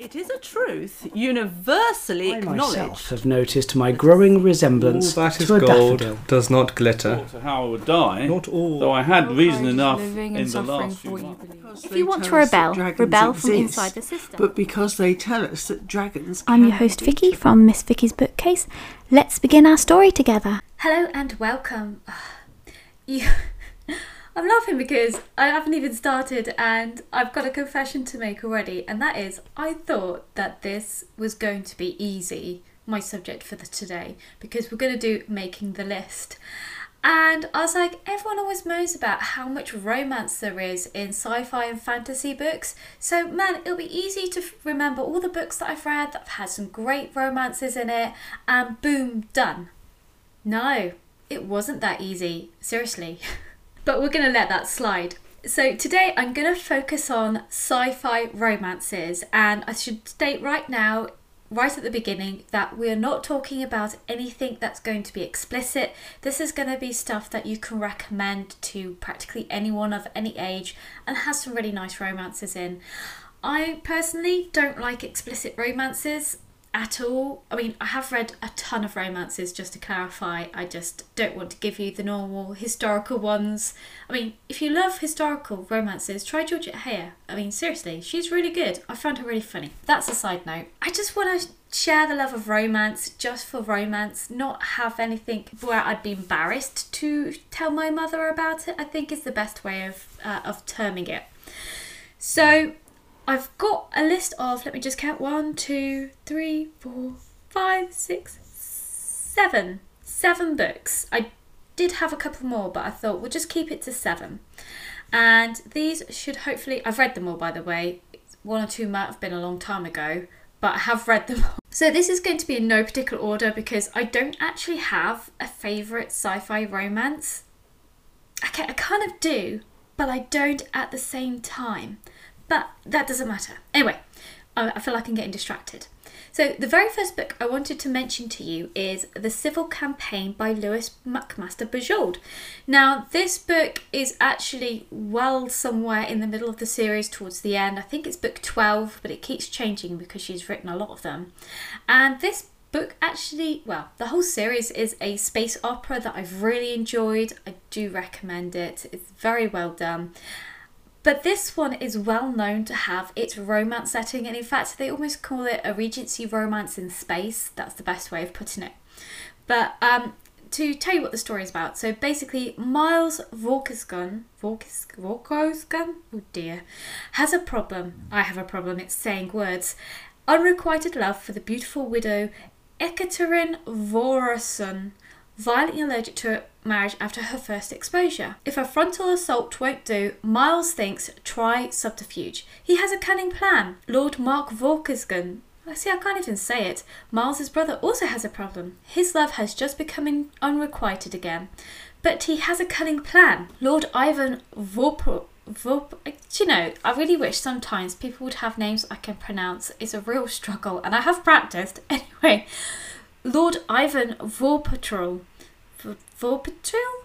It is a truth universally I acknowledged. myself have noticed my growing resemblance All that is to a gold daffodil. does not glitter. Oh, to how I would die. Not all. Though I had reason enough living in and the suffering last few for you months. believe. If you want to rebel, rebel from inside the system. But because they tell us that dragons. I'm your can host be Vicky from Miss Vicky's Bookcase. Let's begin our story together. Hello and welcome. You, I'm laughing because I haven't even started and I've got a confession to make already, and that is I thought that this was going to be easy, my subject for the today, because we're going to do making the list. And I was like, everyone always moans about how much romance there is in sci fi and fantasy books. So, man, it'll be easy to remember all the books that I've read that have had some great romances in it, and boom, done. No, it wasn't that easy, seriously. but we're going to let that slide. So, today I'm going to focus on sci fi romances, and I should state right now, right at the beginning, that we are not talking about anything that's going to be explicit. This is going to be stuff that you can recommend to practically anyone of any age and has some really nice romances in. I personally don't like explicit romances at all. I mean, I have read a ton of romances, just to clarify. I just don't want to give you the normal historical ones. I mean, if you love historical romances, try Georgette Heyer. I mean, seriously, she's really good. I found her really funny. That's a side note. I just want to share the love of romance just for romance, not have anything where I'd be embarrassed to tell my mother about it, I think is the best way of, uh, of terming it. So, I've got a list of, let me just count one, two, three, four, five, six, seven. Seven books. I did have a couple more, but I thought we'll just keep it to seven. And these should hopefully, I've read them all by the way. One or two might have been a long time ago, but I have read them all. So this is going to be in no particular order because I don't actually have a favourite sci fi romance. Okay, I kind of do, but I don't at the same time. But that doesn't matter. Anyway, I I feel like I'm getting distracted. So, the very first book I wanted to mention to you is The Civil Campaign by Lois McMaster Bujold. Now, this book is actually well somewhere in the middle of the series towards the end. I think it's book 12, but it keeps changing because she's written a lot of them. And this book actually, well, the whole series is a space opera that I've really enjoyed. I do recommend it, it's very well done. But this one is well known to have its romance setting, and in fact, they almost call it a Regency romance in space. That's the best way of putting it. But um, to tell you what the story is about, so basically, Miles Vorkisgun, Vorkis, Vorkosgun, oh dear, has a problem. I have a problem, it's saying words. Unrequited love for the beautiful widow Ekaterin Vorason, violently allergic to marriage after her first exposure. If a frontal assault won't do, Miles thinks try subterfuge. He has a cunning plan. Lord Mark Vorkisgan. I see, I can't even say it. Miles's brother also has a problem. His love has just become unrequited again. But he has a cunning plan. Lord Ivan Vorp. Vorp. You know, I really wish sometimes people would have names I can pronounce. It's a real struggle, and I have practiced. Anyway, Lord Ivan Vorpatrol. Vorpatrol?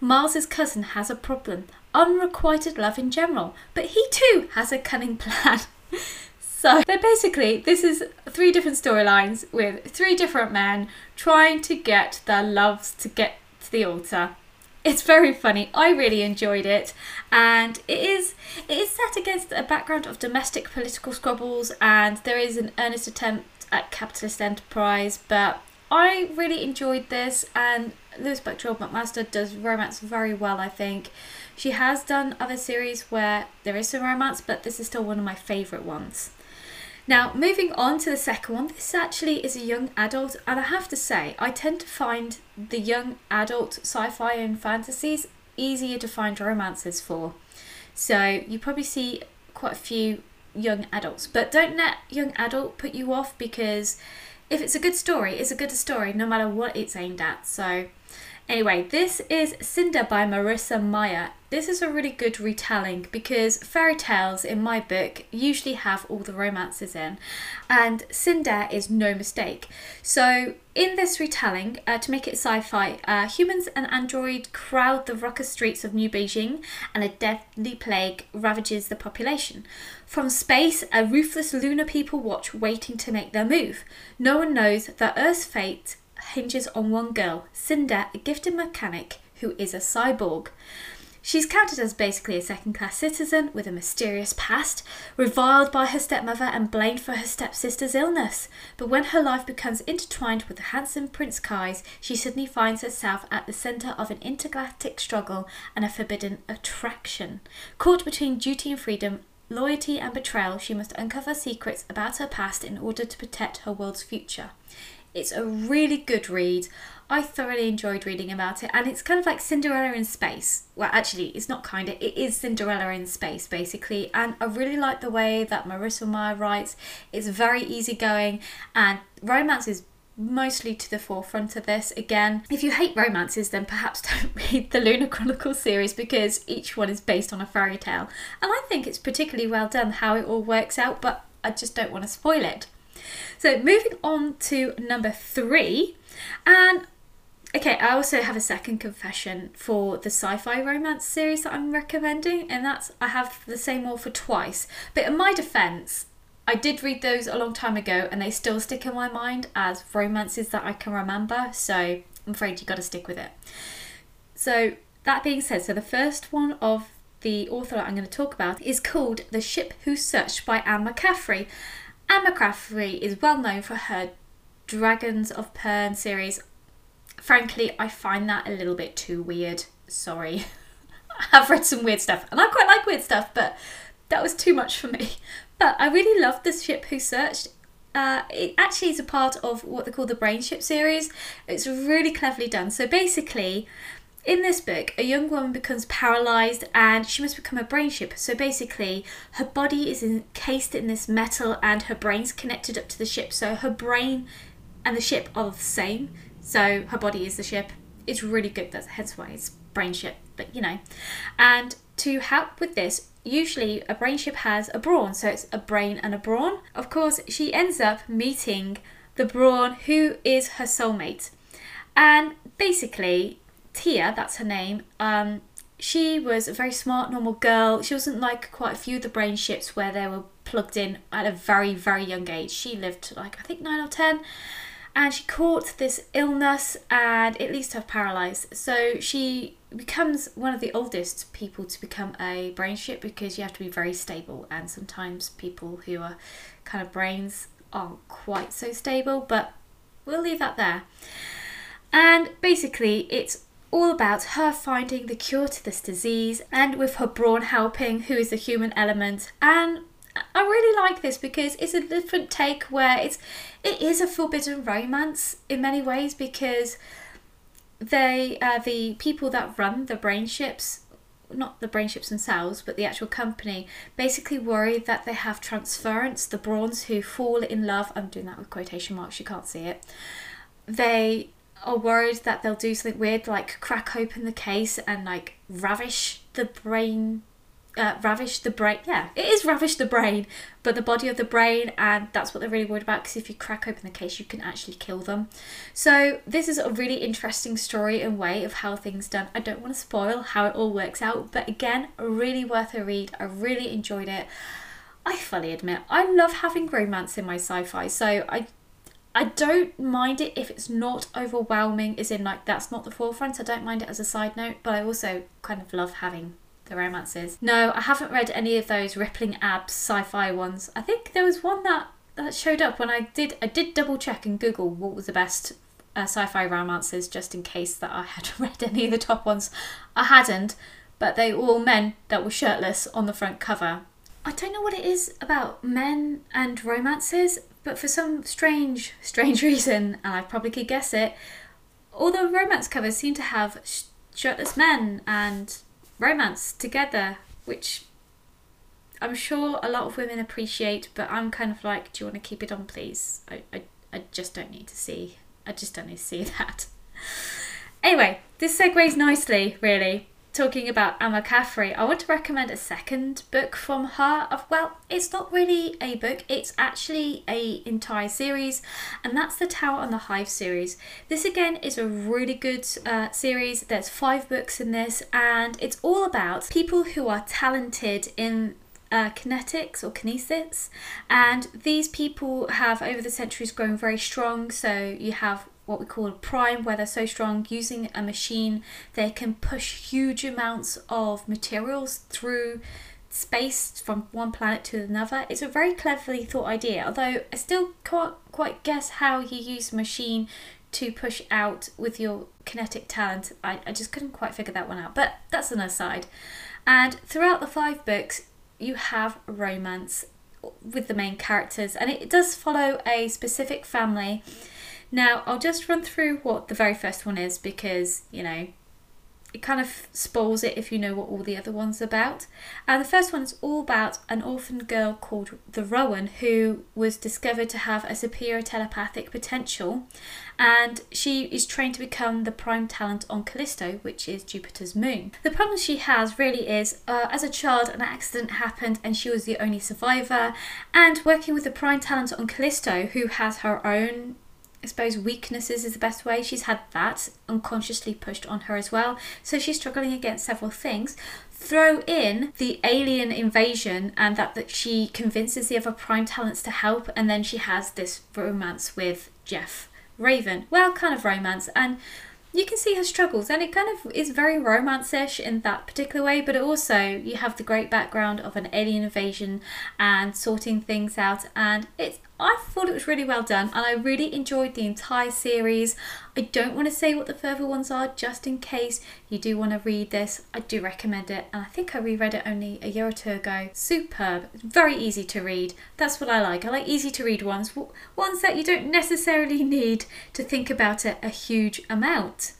Miles's cousin has a problem. Unrequited love in general. But he too has a cunning plan. so, then basically, this is three different storylines with three different men trying to get their loves to get to the altar. It's very funny. I really enjoyed it, and it is it is set against a background of domestic political squabbles, and there is an earnest attempt at capitalist enterprise. But I really enjoyed this, and Lois Bucktrell McMaster does romance very well. I think she has done other series where there is some romance, but this is still one of my favourite ones. Now, moving on to the second one, this actually is a young adult, and I have to say, I tend to find the young adult sci fi and fantasies easier to find romances for. So, you probably see quite a few young adults, but don't let young adult put you off because if it's a good story, it's a good story no matter what it's aimed at. So, Anyway, this is Cinder by Marissa Meyer. This is a really good retelling because fairy tales in my book usually have all the romances in, and Cinder is no mistake. So, in this retelling, uh, to make it sci fi, uh, humans and android crowd the ruckus streets of New Beijing, and a deadly plague ravages the population. From space, a ruthless lunar people watch, waiting to make their move. No one knows that Earth's fate hinges on one girl, Cinder, a gifted mechanic who is a cyborg. She's counted as basically a second class citizen with a mysterious past, reviled by her stepmother and blamed for her stepsister's illness. But when her life becomes intertwined with the handsome Prince Kai's, she suddenly finds herself at the centre of an intergalactic struggle and a forbidden attraction. Caught between duty and freedom, loyalty and betrayal, she must uncover secrets about her past in order to protect her world's future. It's a really good read. I thoroughly enjoyed reading about it, and it's kind of like Cinderella in space. Well, actually, it's not kind of, it is Cinderella in space, basically. And I really like the way that Marissa Meyer writes. It's very easygoing, and romance is mostly to the forefront of this. Again, if you hate romances, then perhaps don't read the Lunar Chronicles series because each one is based on a fairy tale. And I think it's particularly well done how it all works out, but I just don't want to spoil it. So moving on to number three, and okay, I also have a second confession for the sci-fi romance series that I'm recommending, and that's I have the same author twice. But in my defence, I did read those a long time ago, and they still stick in my mind as romances that I can remember. So I'm afraid you got to stick with it. So that being said, so the first one of the author that I'm going to talk about is called The Ship Who Searched by Anne McCaffrey. Anne McCaffrey is well known for her Dragons of Pern series. Frankly, I find that a little bit too weird. Sorry. I've read some weird stuff, and I quite like weird stuff, but that was too much for me. But I really loved The Ship Who Searched. Uh, it actually is a part of what they call the Brain Ship series. It's really cleverly done. So basically, in this book, a young woman becomes paralyzed and she must become a brain ship. So basically, her body is encased in this metal and her brain's connected up to the ship. So her brain and the ship are the same. So her body is the ship. It's really good. That's hence why it's brain ship. But you know, and to help with this, usually a brain ship has a brawn. So it's a brain and a brawn. Of course, she ends up meeting the brawn who is her soulmate. And basically, Tia, that's her name, um, she was a very smart, normal girl. She wasn't like quite a few of the brain ships where they were plugged in at a very, very young age. She lived to like, I think, nine or ten. And she caught this illness and it leaves her paralysed. So she becomes one of the oldest people to become a brain ship because you have to be very stable. And sometimes people who are kind of brains aren't quite so stable, but we'll leave that there. And basically, it's all about her finding the cure to this disease and with her brawn helping, who is the human element. And I really like this because it's a different take where it's it is a forbidden romance in many ways because they uh, the people that run the brain ships not the brain ships themselves, but the actual company, basically worry that they have transference, the brawns who fall in love. I'm doing that with quotation marks, you can't see it. They are worried that they'll do something weird like crack open the case and like ravish the brain uh, ravish the brain yeah it is ravish the brain but the body of the brain and that's what they're really worried about because if you crack open the case you can actually kill them. So this is a really interesting story and way of how things done. I don't want to spoil how it all works out but again really worth a read. I really enjoyed it. I fully admit i love having romance in my sci-fi so i I don't mind it if it's not overwhelming, as in, like, that's not the forefront. I don't mind it as a side note, but I also kind of love having the romances. No, I haven't read any of those rippling abs sci fi ones. I think there was one that, that showed up when I did, I did double check and Google what was the best uh, sci fi romances just in case that I had read any of the top ones. I hadn't, but they all men that were shirtless on the front cover. I don't know what it is about men and romances, but for some strange, strange reason, and I probably could guess it, all the romance covers seem to have shirtless men and romance together, which I'm sure a lot of women appreciate, but I'm kind of like, do you want to keep it on, please? I, I, I just don't need to see. I just don't need to see that. Anyway, this segues nicely, really. Talking about Anne McCaffrey, I want to recommend a second book from her. Of well, it's not really a book; it's actually a entire series, and that's the Tower and the Hive series. This again is a really good uh, series. There's five books in this, and it's all about people who are talented in uh, kinetics or kinesis, and these people have over the centuries grown very strong. So you have what we call prime, where they're so strong, using a machine, they can push huge amounts of materials through space from one planet to another. It's a very cleverly thought idea, although I still can't quite guess how you use a machine to push out with your kinetic talent. I, I just couldn't quite figure that one out, but that's an aside. And throughout the five books, you have romance with the main characters, and it does follow a specific family now, I'll just run through what the very first one is because, you know, it kind of spoils it if you know what all the other ones are about. And the first one is all about an orphan girl called the Rowan who was discovered to have a superior telepathic potential, and she is trained to become the prime talent on Callisto, which is Jupiter's moon. The problem she has really is, uh, as a child, an accident happened and she was the only survivor, and working with the prime talent on Callisto, who has her own I suppose weaknesses is the best way. She's had that unconsciously pushed on her as well. So she's struggling against several things. Throw in the alien invasion and that, that she convinces the other prime talents to help, and then she has this romance with Jeff Raven. Well, kind of romance. And you can see her struggles and it kind of is very romance-ish in that particular way but also you have the great background of an alien invasion and sorting things out and it's I thought it was really well done and I really enjoyed the entire series. I don't want to say what the further ones are just in case you do want to read this. I do recommend it and I think I reread it only a year or two ago. Superb, very easy to read. That's what I like. I like easy to read ones, ones that you don't necessarily need to think about it a huge amount.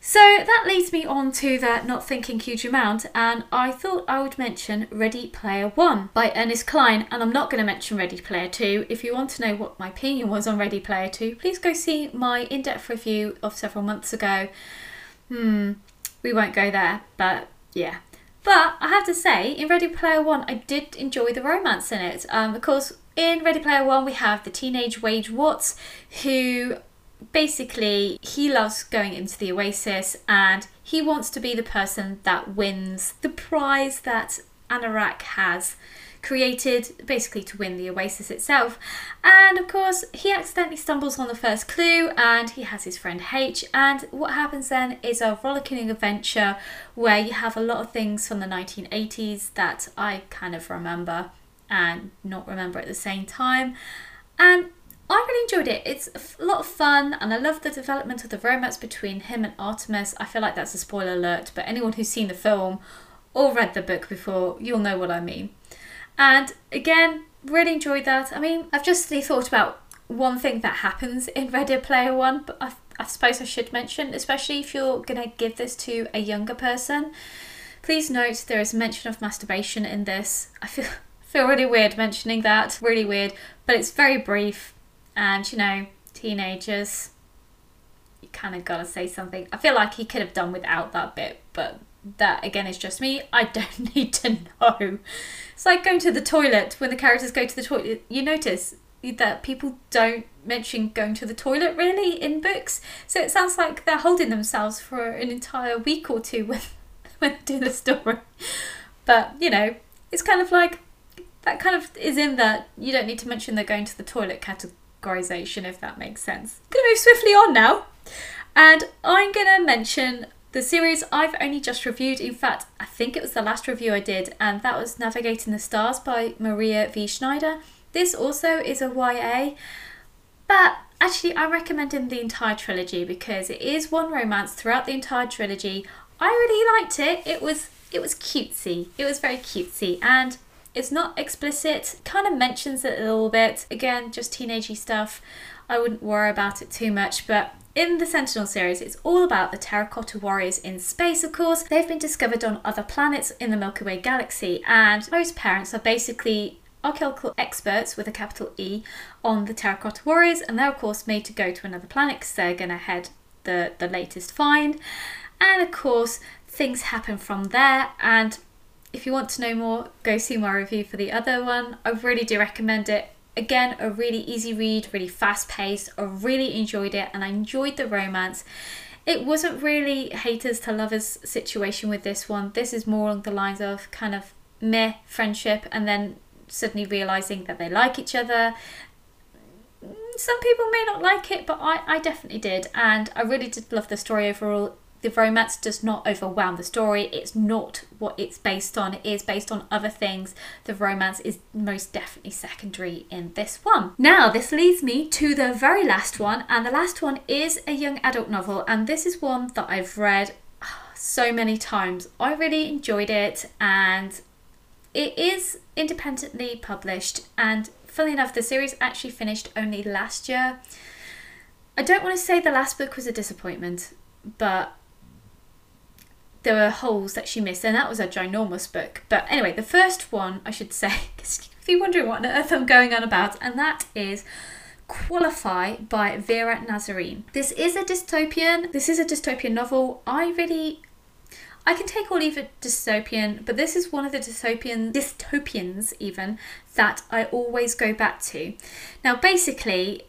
So that leads me on to the not thinking huge amount, and I thought I would mention Ready Player One by Ernest Cline, and I'm not going to mention Ready Player Two. If you want to know what my opinion was on Ready Player Two, please go see my in depth review of several months ago. Hmm, we won't go there, but yeah. But I have to say, in Ready Player One, I did enjoy the romance in it. Um, of course, in Ready Player One, we have the teenage Wade Watts, who basically he loves going into the oasis and he wants to be the person that wins the prize that Anorak has created basically to win the oasis itself. And of course he accidentally stumbles on the first clue and he has his friend H. And what happens then is a rollicking adventure where you have a lot of things from the 1980s that I kind of remember and not remember at the same time. And I really enjoyed it. It's a lot of fun, and I love the development of the romance between him and Artemis. I feel like that's a spoiler alert, but anyone who's seen the film or read the book before, you'll know what I mean. And again, really enjoyed that. I mean, I've just thought about one thing that happens in Ready Player One, but I, I suppose I should mention, especially if you're going to give this to a younger person. Please note there is mention of masturbation in this. I feel feel really weird mentioning that, really weird, but it's very brief and you know, teenagers, you kind of gotta say something. I feel like he could have done without that bit, but that again is just me. I don't need to know. It's like going to the toilet when the characters go to the toilet. You notice that people don't mention going to the toilet really in books. So it sounds like they're holding themselves for an entire week or two when, when they do the story. But, you know, it's kind of like that kind of is in that you don't need to mention they're going to the toilet category categorization, if that makes sense. I'm gonna move swiftly on now, and I'm gonna mention the series I've only just reviewed. In fact, I think it was the last review I did, and that was Navigating the Stars by Maria V. Snyder. This also is a YA, but actually, I'm recommending the entire trilogy because it is one romance throughout the entire trilogy. I really liked it. It was it was cutesy. It was very cutesy, and it's not explicit, kind of mentions it a little bit. Again, just teenagey stuff. I wouldn't worry about it too much, but in the Sentinel series, it's all about the terracotta warriors in space, of course. They've been discovered on other planets in the Milky Way galaxy, and most parents are basically archaeological experts with a capital E on the terracotta warriors, and they're, of course, made to go to another planet because they're going to head the, the latest find. And of course, things happen from there. And if you want to know more, go see my review for the other one. I really do recommend it. Again, a really easy read, really fast paced. I really enjoyed it and I enjoyed the romance. It wasn't really haters to lovers situation with this one. This is more along the lines of kind of meh friendship and then suddenly realizing that they like each other. Some people may not like it, but I, I definitely did, and I really did love the story overall the romance does not overwhelm the story. It's not what it's based on. It is based on other things. The romance is most definitely secondary in this one. Now, this leads me to the very last one, and the last one is a young adult novel, and this is one that I've read ah, so many times. I really enjoyed it, and it is independently published. And funnily enough, the series actually finished only last year. I don't want to say the last book was a disappointment, but there were holes that she missed, and that was a ginormous book. But anyway, the first one, I should say, if you're wondering what on earth I'm going on about, and that is Qualify by Vera Nazarian. This is a dystopian. This is a dystopian novel. I really I can take or leave it dystopian, but this is one of the dystopian dystopians even that I always go back to. Now basically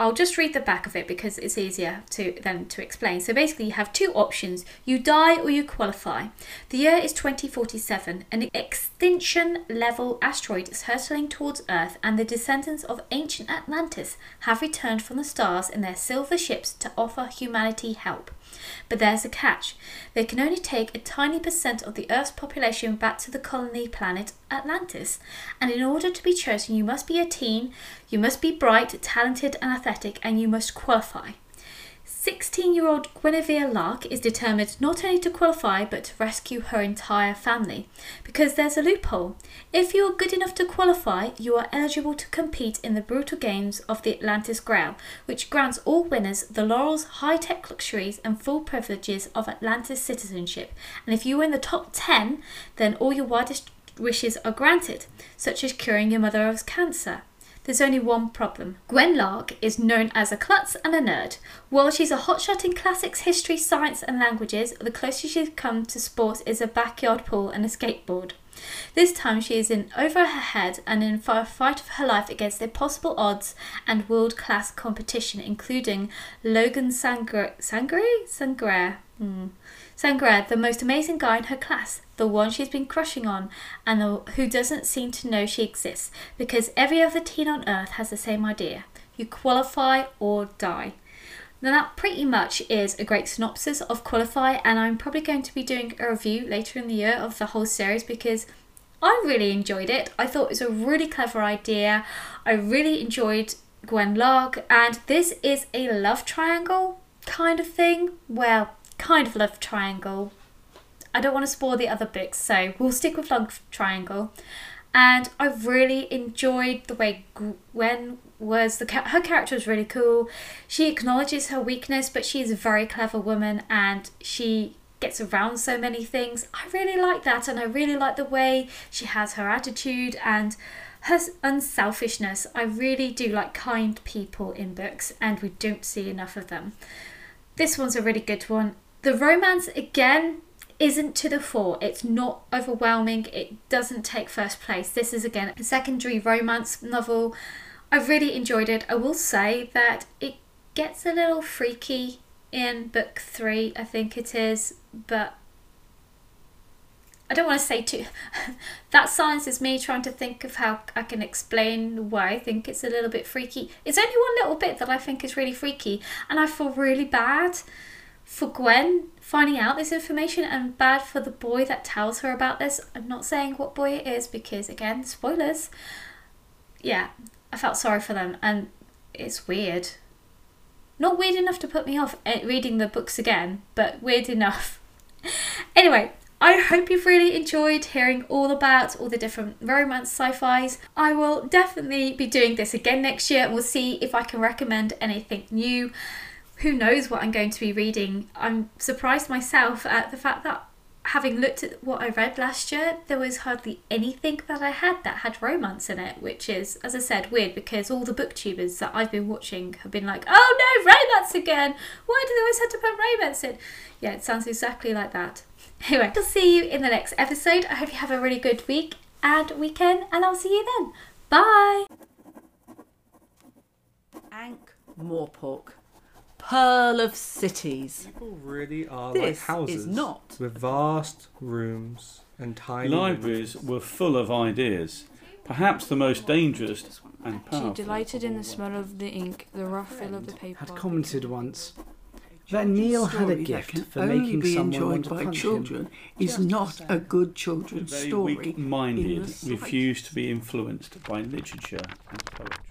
I'll just read the back of it because it's easier to than to explain. So basically, you have two options: you die or you qualify. The year is 2047. An extinction level asteroid is hurtling towards Earth, and the descendants of ancient Atlantis have returned from the stars in their silver ships to offer humanity help. But there's a catch. They can only take a tiny percent of the Earth's population back to the colony planet Atlantis. And in order to be chosen, you must be a teen, you must be bright, talented, and athletic, and you must qualify. 16 year old Guinevere Lark is determined not only to qualify but to rescue her entire family. Because there's a loophole. If you are good enough to qualify, you are eligible to compete in the brutal games of the Atlantis Grail, which grants all winners the laurels, high tech luxuries, and full privileges of Atlantis citizenship. And if you win the top 10, then all your wildest wishes are granted, such as curing your mother of cancer. There's only one problem. Gwen Lark is known as a klutz and a nerd. While she's a hotshot in classics, history, science, and languages, the closest she's come to sports is a backyard pool and a skateboard. This time she is in over her head and in for a fight of her life against impossible odds and world class competition, including Logan Sangre Sangre Sangre. Hmm. Sangre, the most amazing guy in her class, the one she's been crushing on, and the, who doesn't seem to know she exists, because every other teen on earth has the same idea you qualify or die. Now, that pretty much is a great synopsis of Qualify, and I'm probably going to be doing a review later in the year of the whole series because I really enjoyed it. I thought it was a really clever idea. I really enjoyed Gwen Lark, and this is a love triangle kind of thing. Well, kind of love triangle. I don't want to spoil the other books, so we'll stick with love triangle. And I really enjoyed the way Gwen was the her character was really cool. She acknowledges her weakness, but she's a very clever woman, and she gets around so many things. I really like that, and I really like the way she has her attitude and her unselfishness. I really do like kind people in books, and we don't see enough of them. This one's a really good one. The romance, again, isn't to the fore. It's not overwhelming. It doesn't take first place. This is, again, a secondary romance novel. I really enjoyed it. I will say that it gets a little freaky in book three, I think it is, but I don't want to say too. that silence is me trying to think of how I can explain why I think it's a little bit freaky. It's only one little bit that I think is really freaky, and I feel really bad for Gwen finding out this information and bad for the boy that tells her about this. I'm not saying what boy it is because, again, spoilers. Yeah, I felt sorry for them, and it's weird. Not weird enough to put me off reading the books again, but weird enough. anyway, I hope you've really enjoyed hearing all about all the different romance sci-fis. I will definitely be doing this again next year and we'll see if I can recommend anything new who knows what I'm going to be reading. I'm surprised myself at the fact that having looked at what I read last year, there was hardly anything that I had that had romance in it, which is, as I said, weird because all the booktubers that I've been watching have been like, oh no, romance again! Why do they always have to put romance in? Yeah, it sounds exactly like that. Anyway, I'll see you in the next episode. I hope you have a really good week and weekend, and I'll see you then. Bye! Ankh Morpork, pearl of cities. People really are This like is not. with vast rooms and tiny Libraries were full of ideas, perhaps the most dangerous and She powerful. delighted in the smell of the ink, the rough feel of the paper. Had commented once that Neil had a Story that gift can for only making be someone enjoyed want to by punch children him. is Just not a good children's Very story. weak-minded, in the slightest. refused to be influenced by literature and poetry.